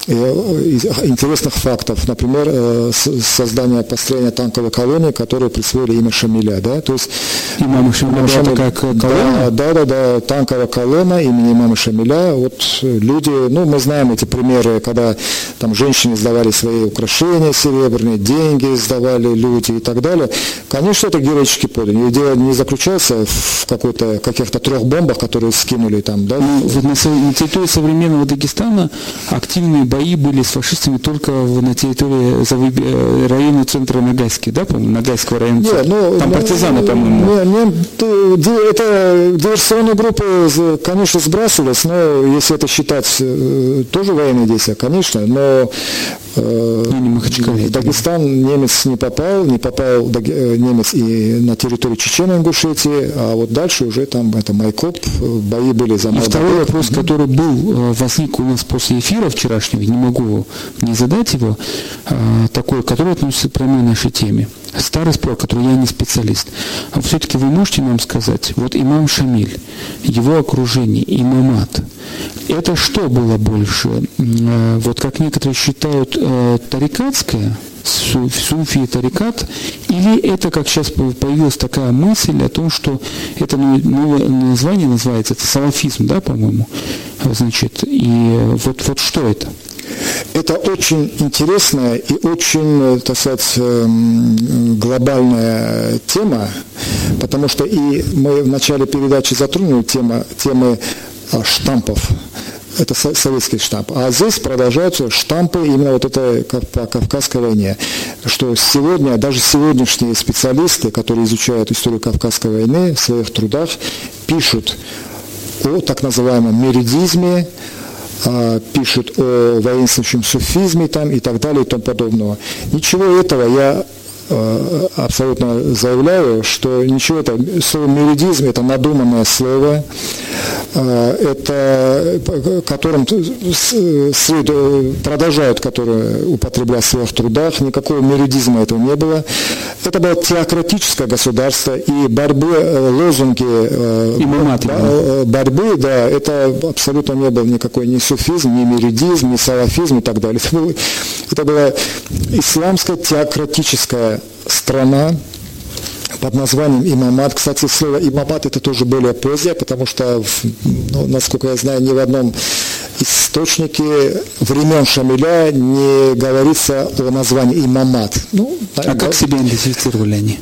интересных фактов. Например, э, создание построения танковой колонии, которую присвоили имя Шамиля. Да? То есть,
имама Шамиля Шамиль, такая колонна?
Да, да, да, танковая колонна имени имама Шамиля. Вот люди, ну, мы знаем эти примеры, когда там женщины сдавали свои украшения серебряные, деньги сдавали люди и так далее. Конечно, это героический подвиг. Дело не заключается в какой-то, каких-то трех бомбах, которые скинули там. Да?
Ну, вот на, на территории современного Дагестана активные бои бои были с фашистами только на территории э, района центра Нагайский, да, по-моему, Нагайского района? Нет, ну, Там партизаны, по-моему.
Нет, это диверсионные группы, конечно, сбрасывались, но если это считать э, тоже военные действия, конечно, но
э, в
Дагестан немец не попал, не попал немец и на территорию Чечении, Ингушетии, а вот дальше уже там это Майкоп, бои были за
И второй вопрос, который был, возник у нас после эфира вчерашнего, не могу не задать его, а, такой, который относится прямо к нашей теме. Старый спор, который я не специалист. А все-таки вы можете нам сказать, вот имам Шамиль, его окружение, имамат, это что было больше? А, вот как некоторые считают, э, тарикатское, суфи тарикат, или это, как сейчас появилась такая мысль о том, что это новое название называется, это салафизм, да, по-моему, значит, и вот, вот что это?
Это очень интересная и очень, так сказать, эм, глобальная тема, потому что и мы в начале передачи затронули тему, темы а, штампов это советский штамп. А здесь продолжаются штампы именно вот это по Кавказской войне. Что сегодня, даже сегодняшние специалисты, которые изучают историю Кавказской войны в своих трудах, пишут о так называемом меридизме, а, пишут о воинствующем суфизме там, и так далее и тому подобного. Ничего этого я абсолютно заявляю, что ничего это, слово меридизм это надуманное слово, э, это которым продолжают, которые употребляют в своих трудах, никакого меридизма этого не было. Это было теократическое государство, и борьбы, э, лозунги
и
борьбы, да, это абсолютно не был никакой ни суфизм, ни меридизм, ни салафизм и так далее. Это, было, это была исламская теократическая страна под названием имамат. Кстати, слово имамат это тоже более позднее, потому что, ну, насколько я знаю, ни в одном источнике времен Шамиля не говорится о названии имамат.
Ну, а как себя идентифицировали они?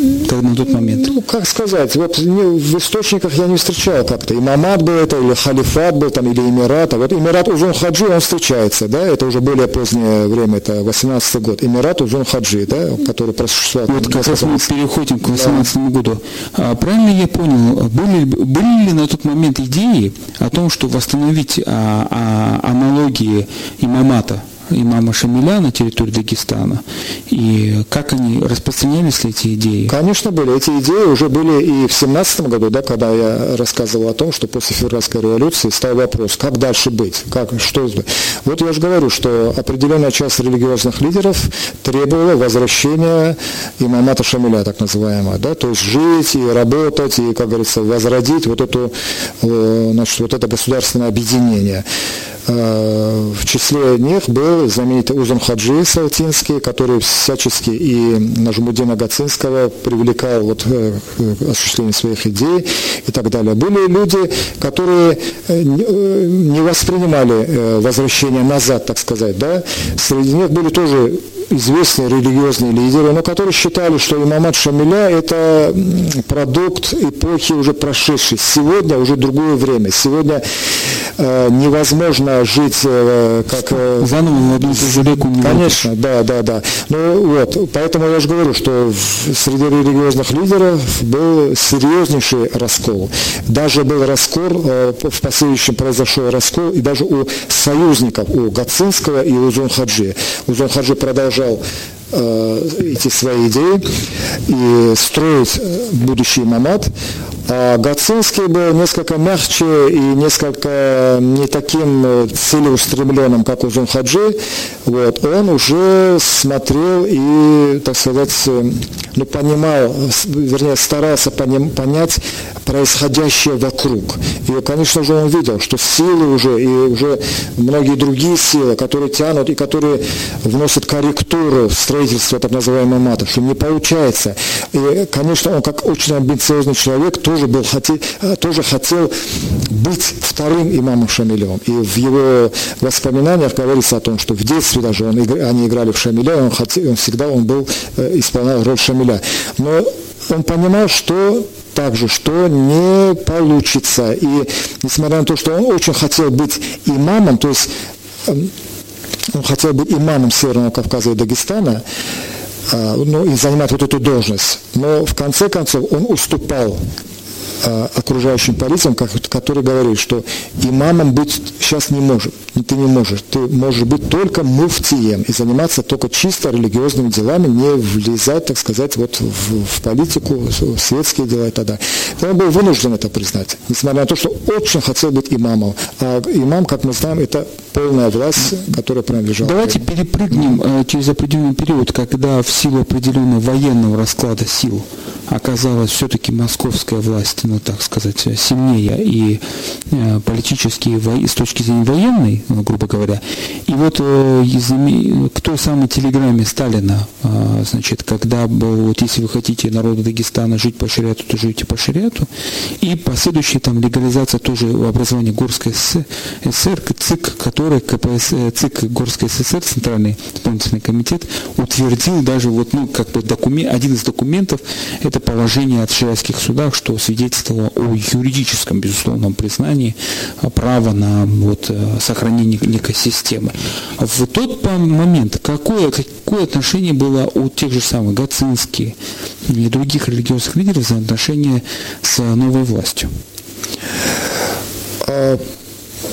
На тот момент?
Ну, как сказать, вот в источниках я не встречал как-то. Имамат был это, или халифат был там, или Эмират. А вот Эмират Узун Хаджи, он встречается, да, это уже более позднее время, это 18 год. Эмират Узун Хаджи, да, который просуществовал.
Вот как раз мы переходим к 18 да. году. А, правильно я понял, были, были ли на тот момент идеи о том, что восстановить а, а, аналогии имамата имама Шамиля на территории Дагестана, и как они распространялись ли эти идеи?
Конечно, были. Эти идеи уже были и в 17 году, да, когда я рассказывал о том, что после февральской революции стал вопрос, как дальше быть, как, что Вот я же говорю, что определенная часть религиозных лидеров требовала возвращения имамата Шамиля, так называемого, да, то есть жить и работать, и, как говорится, возродить вот, эту, значит, вот это государственное объединение. Э, в числе них был знаменитый Узун Хаджи Салтинский, который всячески и Нажмудина Гацинского привлекал вот, э, к осуществлению своих идей и так далее. Были люди, которые э, не воспринимали возвращение назад, так сказать. Да? Среди них были тоже известные религиозные лидеры, но которые считали, что имамат Шамиля – это продукт эпохи уже прошедшей. Сегодня уже другое время. Сегодня э, невозможно жить э, как... Э,
Заново одну реку
не Конечно, да, да, да. Ну вот, поэтому я же говорю, что в, среди религиозных лидеров был серьезнейший раскол. Даже был раскол, э, в последующем произошел раскол и даже у союзников, у Гацинского и у Зунхаджи. У Зунхаджи продолжал продолжал э, эти свои идеи и строить э, будущий мамат. А Гацинский был несколько мягче и несколько не таким э, целеустремленным, как Узун Хаджи. Вот. Он уже смотрел и, так сказать, э, ну, понимал, вернее, старался понять происходящее вокруг. И, конечно же, он видел, что силы уже и уже многие другие силы, которые тянут и которые вносят корректуру в строительство так называемого мата, что не получается. И, конечно, он как очень амбициозный человек тоже был тоже хотел быть вторым имамом Шамилем. И в его воспоминаниях говорится о том, что в детстве даже он, они играли в Шамиля, он, хотел, он всегда он был, э, исполнял роль Шамиля. Но он понимал, что также, что не получится. И несмотря на то, что он очень хотел быть имамом, то есть эм, он хотел быть имамом Северного Кавказа и Дагестана, а, ну, и занимать вот эту должность. Но в конце концов он уступал Э, окружающим полициям, который говорит, что имамом быть сейчас не может, ты не можешь, ты можешь быть только муфтием и заниматься только чисто религиозными делами, не влезать, так сказать, вот в, в политику, в светские дела и так далее. Он был вынужден это признать, несмотря на то, что очень хотел быть имамом. А имам, как мы знаем, это полная власть, которая принадлежала.
Давайте перепрыгнем э, через определенный период, когда в силу определенного военного расклада сил оказалась все-таки московская власть ну, так сказать, сильнее и э, политически, и с точки зрения военной, ну, грубо говоря. И вот э, к той самой телеграмме Сталина, э, значит, когда был, вот если вы хотите народу Дагестана жить по шариату, то живите по шариату, и последующая там легализация тоже образования Горской ССР, ЦИК, который КПС, ЦИК Горской ССР, Центральный исполнительный комитет, утвердил даже вот, ну, как бы документ, один из документов, это положение от шариатских судах, что свидетельствовало о юридическом, безусловном признании права на вот, э, сохранение некой системы. В тот момент какое, какое отношение было у тех же самых Гацинских и других религиозных лидеров за отношения с новой властью?
А,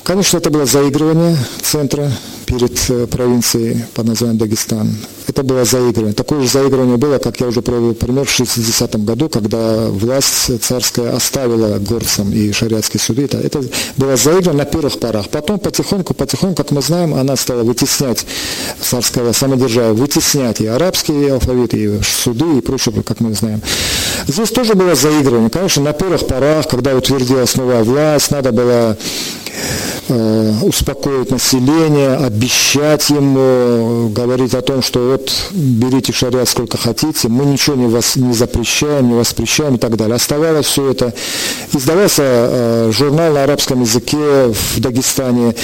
конечно, это было заигрывание центра перед э, провинцией под названием Дагестан. Это было заигрывание. Такое же заигрывание было, как я уже привел пример, в 60-м году, когда власть царская оставила горцам и шариатские суды. Это, было заигрывание на первых порах. Потом потихоньку, потихоньку, как мы знаем, она стала вытеснять царского самодержавия, вытеснять и арабский алфавит, и суды, и прочее, как мы знаем. Здесь тоже было заигрывание. Конечно, на первых порах, когда утвердилась новая власть, надо было успокоить население, обещать ему, говорить о том, что вот берите шариат сколько хотите, мы ничего не, вас, не запрещаем, не воспрещаем и так далее. Оставалось все это. Издавался э, журнал на арабском языке в Дагестане.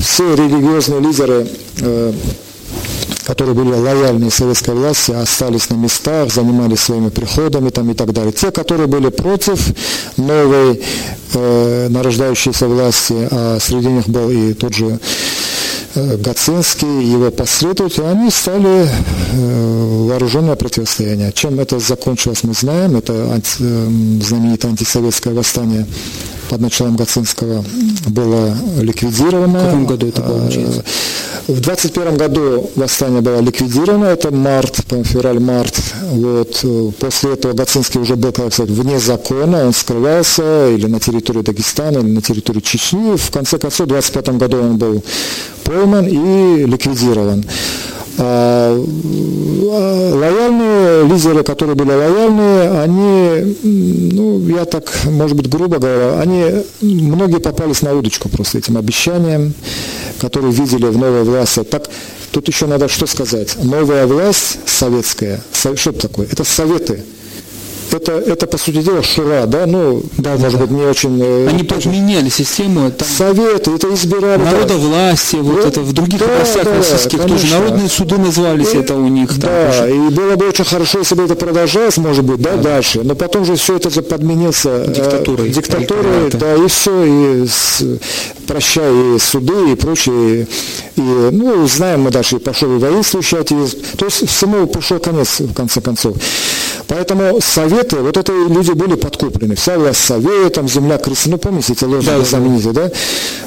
Все религиозные лидеры э, которые были лояльны советской власти, остались на местах, занимались своими приходами там, и так далее. Те, которые были против новой э, нарождающейся власти, а среди них был и тот же Гацинский, его последователи, они стали э, вооруженное противостояние. Чем это закончилось, мы знаем. Это анти, э, знаменитое антисоветское восстание под началом Гацинского было ликвидировано.
В каком году это было? Э,
в 21 году восстание было ликвидировано, это март, февраль-март. Вот. После этого Гацинский уже был, как сказать, вне закона, он скрывался или на территории Дагестана, или на территории Чечни. В конце концов, в 25 году он был пойман и ликвидирован. А, а лояльные лидеры, которые были лояльные, они, ну, я так, может быть, грубо говоря, они, многие попались на удочку просто этим обещаниям, которые видели в новой власти. Так, тут еще надо что сказать. Новая власть советская, что это такое? Это советы это, это по сути дела шура, да, ну, да, может да, быть, не очень...
Э, Они подменяли систему. Там...
Советы, это избирали...
Народовластие, вот, вот это в других да, областях да, российских конечно. тоже. Народные суды назывались и, это у них.
Да, там, и было бы очень хорошо, если бы это продолжалось, может быть, да, да. дальше. Но потом же все это же подменился...
Э, диктатурой.
Э, диктатурой, да, и все, и с, прощай, и суды, и прочее. И, ну, знаем мы дальше, пошел и воинствующий атеизм. То есть всему пришел конец, в конце концов. Поэтому советы, вот это люди были подкуплены. Вся власть советом, земля крестьян. Ну, помните эти лозунги да, знаменитые, да?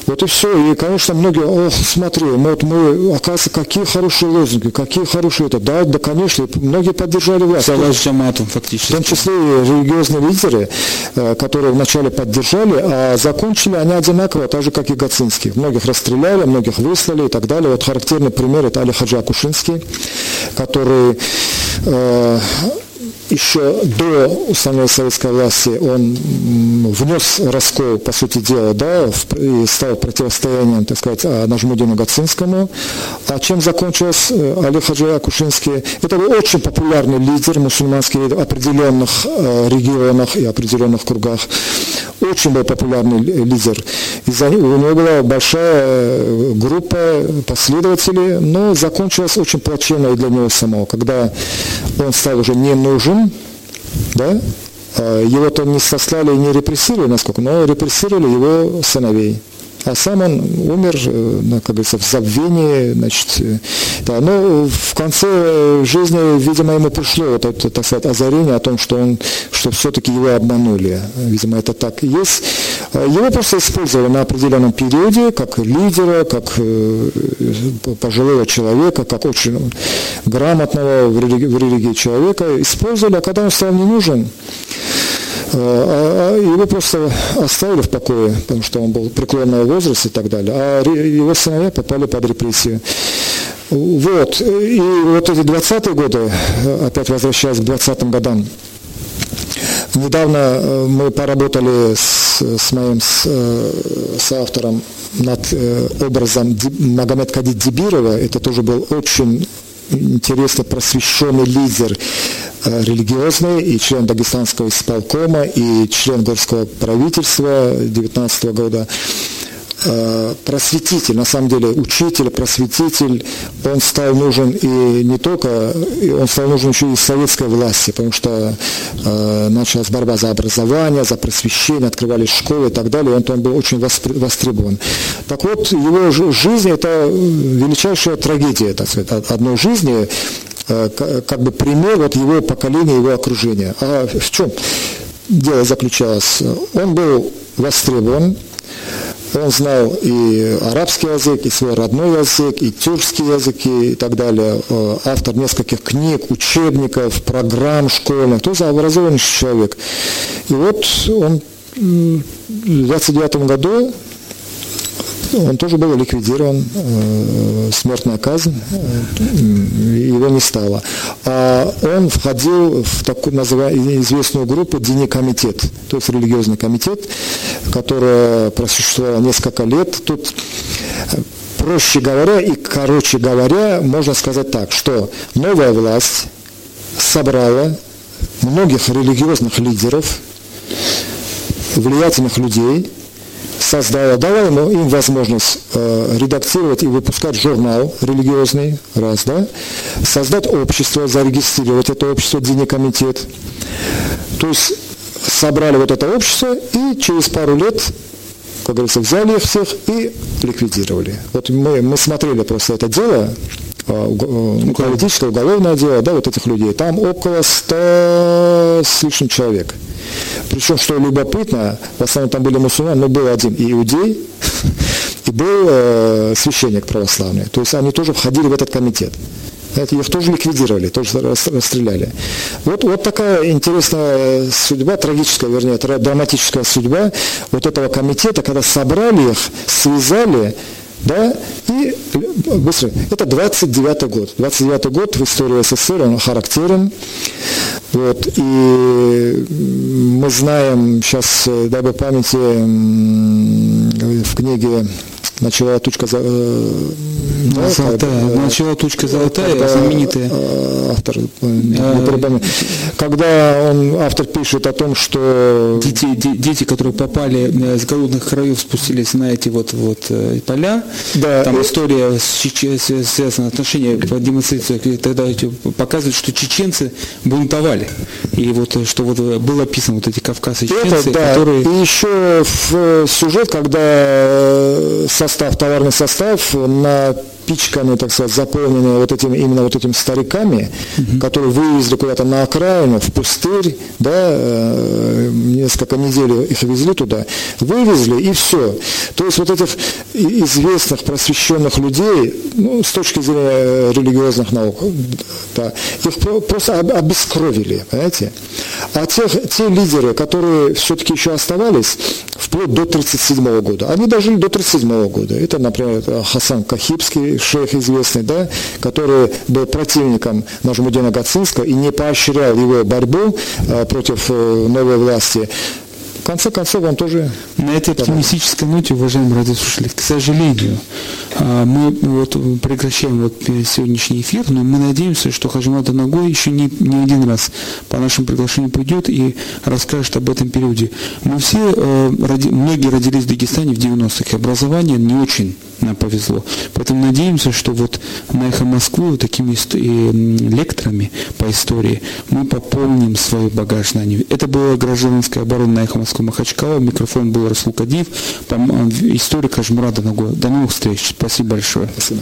Вот и все. И, конечно, многие, ох, смотри, вот мы, оказывается, какие хорошие лозунги, какие хорошие это. Да, да, конечно, многие поддержали власть. Вся
власть джаматом, фактически.
В том числе и религиозные лидеры, э, которые вначале поддержали, а закончили они одинаково, так же, как и Гацинский. Многих расстреляли, многих выслали и так далее. Вот характерный пример это Али Хаджи Акушинский, который э, еще до установления советской власти он внес раскол, по сути дела, да, и стал противостоянием, так сказать, а, Нажмудину Гацинскому. А чем закончилось э, Али Хаджи Акушинский? Это был очень популярный лидер мусульманский в определенных э, регионах и определенных кругах. Очень был популярный лидер. Из-за него, у него была большая э, группа последователей, но закончилось очень плачевно и для него самого, когда он стал уже не нужен, да, а его-то не сослали и не репрессировали, насколько, но репрессировали его сыновей а сам он умер, э, как говорится, в забвении, значит, э, да, но в конце жизни, видимо, ему пришло вот это, так сказать, озарение о том, что он, что все-таки его обманули. Видимо, это так и есть. А его просто использовали на определенном периоде, как лидера, как э, пожилого человека, как очень грамотного в религии человека. Использовали, а когда он стал не нужен, а, а его просто оставили в покое, потому что он был преклонного возраста и так далее, а его сыновья попали под репрессию. Вот, и вот эти 20-е годы, опять возвращаясь к 20-м годам, Недавно э, мы поработали с, с моим с, э, с автором над э, образом Магомед Кадид Дибирова. Это тоже был очень интересно просвещенный лидер э, религиозный и член Дагестанского исполкома и член горского правительства 19 года. Э, просветитель, на самом деле учитель, просветитель, он стал нужен и не только, он стал нужен еще и советской власти, потому что э, началась борьба за образование, за просвещение, открывались школы и так далее, он, он был очень востребован. Так вот, его жизнь – это величайшая трагедия, так сказать, одной жизни, э, как бы пример вот его поколения, его окружения. А в чем дело заключалось? Он был востребован, он знал и арабский язык, и свой родной язык, и тюркский язык, и так далее. Э, автор нескольких книг, учебников, программ школьных. То есть образованный человек. И вот он в 29 году он тоже был ликвидирован, э, смертная казнь, э, его не стало. А он входил в такую называемую известную группу Дини комитет, то есть религиозный комитет, которая просуществовала несколько лет. Тут проще говоря и короче говоря, можно сказать так, что новая власть собрала многих религиозных лидеров, влиятельных людей, создала, дала ему, им возможность э, редактировать и выпускать журнал религиозный, раз, да, создать общество, зарегистрировать это общество, Дини комитет. То есть собрали вот это общество и через пару лет как говорится, взяли их всех и ликвидировали. Вот мы, мы смотрели просто это дело, политическое, уголовное дело, да, вот этих людей. Там около ста с лишним человек. Причем, что любопытно, в основном там были мусульмане, но был один иудей, (laughs) и был э, священник православный. То есть они тоже входили в этот комитет. Знаете, их тоже ликвидировали, тоже расстреляли. Вот, вот такая интересная судьба, трагическая, вернее, драматическая судьба вот этого комитета, когда собрали их, связали, да, и быстро, это 29 год. 29 год в истории СССР, он характерен. Вот, и мы знаем сейчас, дай бы памяти, в книге начала тучка за, э,
золотая, когда, начала тучка золотая, когда, знаменитая.
Э, автор, а, когда он автор пишет о том, что
дети, дети, которые попали с голодных краев, спустились на эти вот вот поля, да, там история связана отношения по демонстрации, тогда показывает, что чеченцы бунтовали, и вот что вот было описано вот эти кавказцы чеченцы,
это, да. которые и еще в сюжет, когда состав, товарный состав. На пичканы, так сказать, заполненные вот этими, именно вот этими стариками, угу. которые вывезли куда-то на окраину, в пустырь, да, э, несколько недель их везли туда, вывезли и все. То есть вот этих известных просвещенных людей, ну, с точки зрения религиозных наук, да, их просто обескровили, понимаете? А тех, те лидеры, которые все-таки еще оставались, вплоть до 1937 года, они дожили до 1937 года. Это, например, Хасан Кахибский, шейх известный, да, который был противником Нажмудина Гацинска и не поощрял его борьбу э, против э, новой власти, в конце концов, он тоже...
На этой оптимистической ноте, уважаемые радиослушатели, к сожалению, а, мы вот прекращаем вот сегодняшний эфир, но мы надеемся, что Хажимата Ногой еще не, не один раз по нашему приглашению придет и расскажет об этом периоде. Мы все, э, многие родились в Дагестане в 90-х, и образование не очень нам повезло. Поэтому надеемся, что вот на «Эхо Москвы» такими лекторами по истории мы пополним свой багаж знаний. Это была гражданская оборона на «Эхо Москвы» Махачкала. Микрофон был Расул Кадиев, историк Ажмурада Нагоя. До новых встреч. Спасибо большое. Спасибо.